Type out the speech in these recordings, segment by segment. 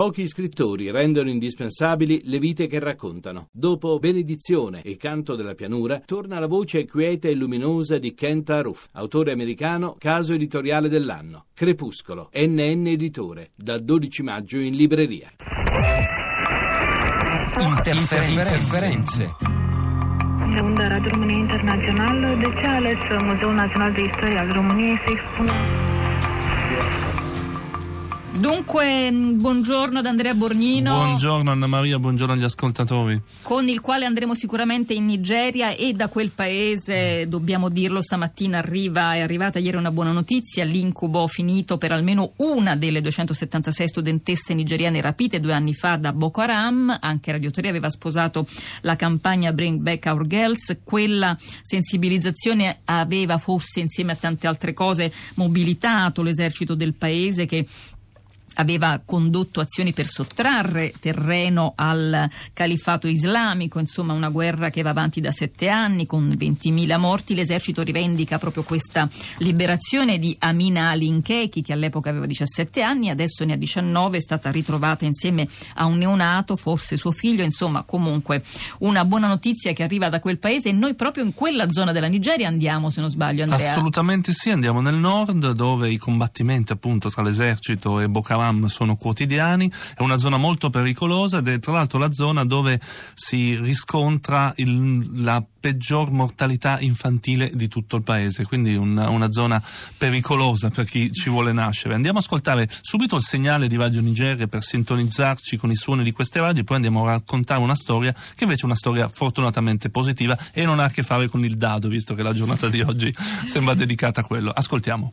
Pochi scrittori rendono indispensabili le vite che raccontano. Dopo Benedizione e Canto della pianura, torna la voce quieta e luminosa di Kent Aruf, autore americano, caso editoriale dell'anno. Crepuscolo, NN Editore, dal 12 maggio in libreria. Interferenze. De unde Radio România Internațională, de ce a ales Muzeul Național de Istorie al României să expună Dunque, buongiorno ad Andrea Borgnino. Buongiorno Anna Maria, buongiorno agli ascoltatori. Con il quale andremo sicuramente in Nigeria e da quel paese, dobbiamo dirlo, stamattina arriva, è arrivata ieri una buona notizia, l'incubo finito per almeno una delle 276 studentesse nigeriane rapite due anni fa da Boko Haram, anche Radio 3 aveva sposato la campagna Bring Back Our Girls, quella sensibilizzazione aveva forse insieme a tante altre cose mobilitato l'esercito del paese che aveva condotto azioni per sottrarre terreno al califfato islamico, insomma una guerra che va avanti da sette anni con 20.000 morti. L'esercito rivendica proprio questa liberazione di Amina Alinkeki che all'epoca aveva 17 anni, adesso ne ha 19, è stata ritrovata insieme a un neonato, forse suo figlio, insomma comunque una buona notizia che arriva da quel paese e noi proprio in quella zona della Nigeria andiamo se non sbaglio Andrea. Assolutamente sì, andiamo nel nord dove i combattimenti appunto tra l'esercito e Boko Haram sono quotidiani, è una zona molto pericolosa ed è tra l'altro la zona dove si riscontra il, la peggior mortalità infantile di tutto il paese, quindi una, una, zona pericolosa per chi ci vuole nascere. Andiamo ad ascoltare subito il segnale di Radio Nigeria per sintonizzarci con i suoni di queste radio e poi andiamo a raccontare una storia che invece è una storia fortunatamente positiva e non ha a che fare con il dado, visto che la giornata di oggi sembra dedicata a quello. Ascoltiamo.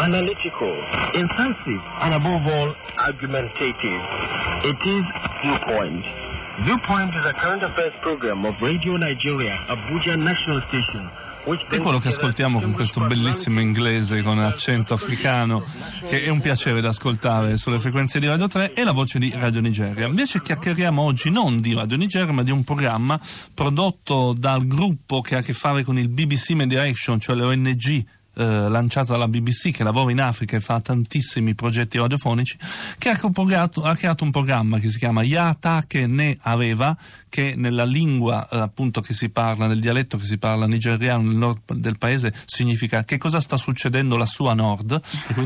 analytical, incisive, and above all, argumentative. It is Viewpoint. Viewpoint is a current affairs program of Radio Nigeria, Abuja National Station. È brings quello che ascoltiamo con questo bellissimo inglese con accento africano, che è un piacere da ascoltare sulle frequenze di Radio 3 e la voce di Radio Nigeria. Invece chiacchieriamo oggi non di Radio Nigeria, ma di un programma prodotto dal gruppo che ha a che fare con il BBC Media Action, cioè le ONG eh, lanciato dalla BBC che lavora in Africa e fa tantissimi progetti radiofonici che ha creato, ha creato un programma che si chiama Yata che ne aveva che nella lingua eh, appunto che si parla nel dialetto che si parla nigeriano nel nord del paese significa che cosa sta succedendo lassù a nord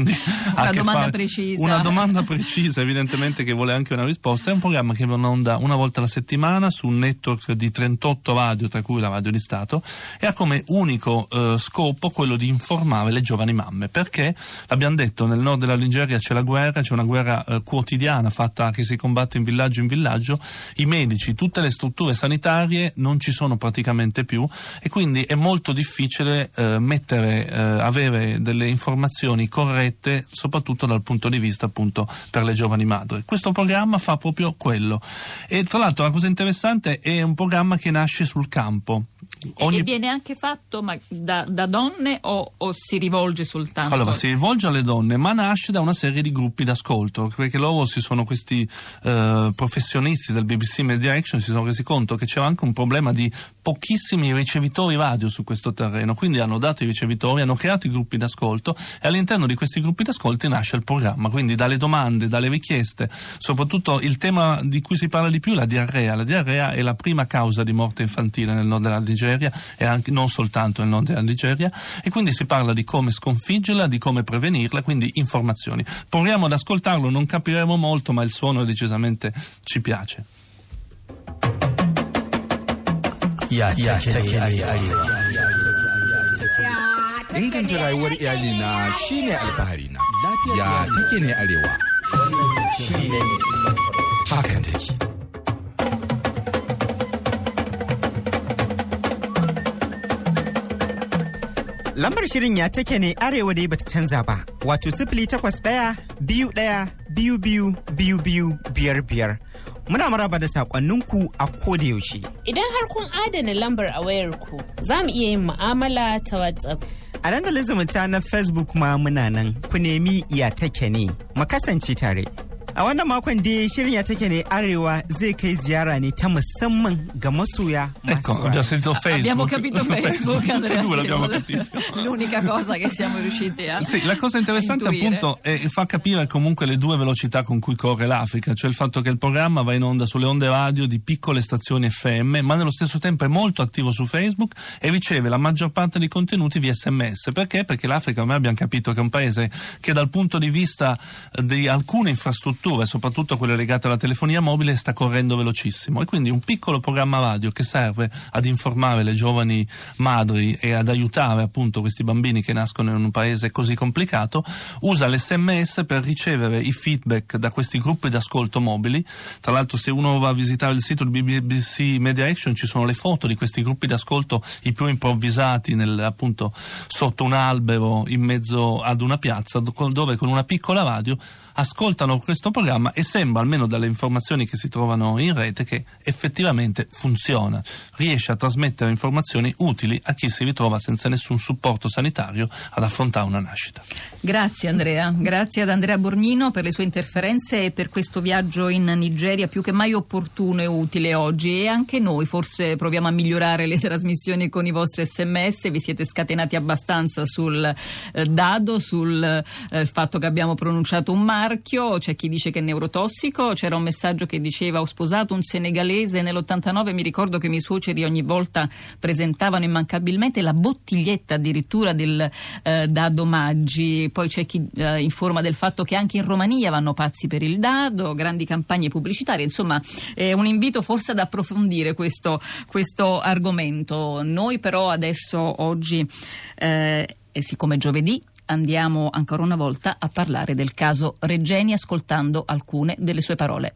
Una domanda fare- precisa. una domanda precisa evidentemente che vuole anche una risposta è un programma che va in onda una volta alla settimana su un network di 38 radio tra cui la radio di Stato e ha come unico eh, scopo quello di informare le giovani mamme perché l'abbiamo detto nel nord della Nigeria c'è la guerra c'è una guerra eh, quotidiana fatta che si combatte in villaggio in villaggio. I medici tutte le strutture sanitarie non ci sono praticamente più e quindi è molto difficile eh, mettere eh, avere delle informazioni corrette soprattutto dal punto di vista appunto per le giovani madri. Questo programma fa proprio quello. E tra l'altro la cosa interessante è un programma che nasce sul campo E viene anche fatto ma, da, da donne o, o si rivolge soltanto? Allora, si rivolge alle donne, ma nasce da una serie di gruppi d'ascolto, perché loro si sono questi eh, professionisti del BBC Media Action si sono resi conto che c'era anche un problema di pochissimi ricevitori radio su questo terreno, quindi hanno dato i ricevitori, hanno creato i gruppi d'ascolto e all'interno di questi gruppi d'ascolto nasce il programma, quindi dalle domande, dalle richieste, soprattutto il tema di cui si parla di più la diarrea. La diarrea è la prima causa di morte infantile nel nord della Nigeria e anche, non soltanto nel nord della Nigeria e quindi si parla di come sconfiggerla, di come prevenirla, quindi informazioni. Proviamo ad ascoltarlo, non capiremo molto, ma il suono decisamente ci piace. Ya take ne arewa. Inganta rayuwar iyalina shine alfaharina. Ya take ne arewa. Hakan take. Lambar shirin ya take ne arewa dai bata canza ba, wato sifili takwas ɗaya biyu ɗaya biyu biyu biyu biyu biyar biyar. Muna maraba da saƙonninku a koda yaushe. Idan har kun adana lambar a wayarku, za mu iya yin mu'amala ta WhatsApp. A dandalin zumunta na Facebook ma muna nan ku nemi ya take ne, mu kasance tare. A wannan makon dai shirin ya take ne arewa zai kai ziyara ne ta musamman ga masoya Ecco, masu abbiamo sentito Facebook. Abbiamo capito Facebook, Tutti e Andrea due l'abbiamo Simola. capito. L'unica cosa che siamo riusciti a Sì, la cosa interessante appunto è fa capire comunque le due velocità con cui corre l'Africa, cioè il fatto che il programma va in onda sulle onde radio di piccole stazioni FM, ma nello stesso tempo è molto attivo su Facebook e riceve la maggior parte dei contenuti via SMS. Perché? Perché l'Africa ormai abbiamo capito che è un paese che dal punto di vista eh, di alcune infrastrutture, soprattutto quelle legate alla telefonia mobile, sta correndo velocissimo e quindi un piccolo programma radio che serve ad informare le giovani madri e ad aiutare appunto questi bambini che nascono in un paese così complicato, usa l'SMS per ricevere i feedback da questi gruppi d'ascolto mobili. Tra l'altro se uno va a visitare il sito di BBC Media Action ci sono le foto di questi gruppi d'ascolto i più improvvisati nel, appunto sotto un albero in mezzo ad una piazza do- dove con una piccola radio ascoltano questo programma e sembra, almeno dalle informazioni che si trovano in rete, che effettivamente funziona. Riesce a trasmettere informazioni utili a chi si ritrova senza nessun supporto sanitario ad affrontare una nascita. Grazie Andrea, grazie ad Andrea Borgnino per le sue interferenze e per questo viaggio in Nigeria più che mai opportuno e utile oggi e anche noi forse proviamo a migliorare le trasmissioni con i vostri sms, vi siete scatenati abbastanza sul eh, dado, sul eh, fatto che abbiamo pronunciato un marchio, c'è chi dice che è neurotossico, c'era un messaggio che diceva ho sposato un senegalese nell'89, mi ricordo che i miei suoceri ogni volta presentavano immancabilmente la bottiglietta addirittura del eh, dado Maggi, poi c'è chi eh, informa del fatto che anche in Romania vanno pazzi per il dado, grandi campagne pubblicitarie, insomma è un invito forse ad approfondire questo, questo argomento. Noi però adesso oggi, eh, siccome è giovedì, andiamo ancora una volta a parlare del caso Reggeni ascoltando alcune delle sue parole.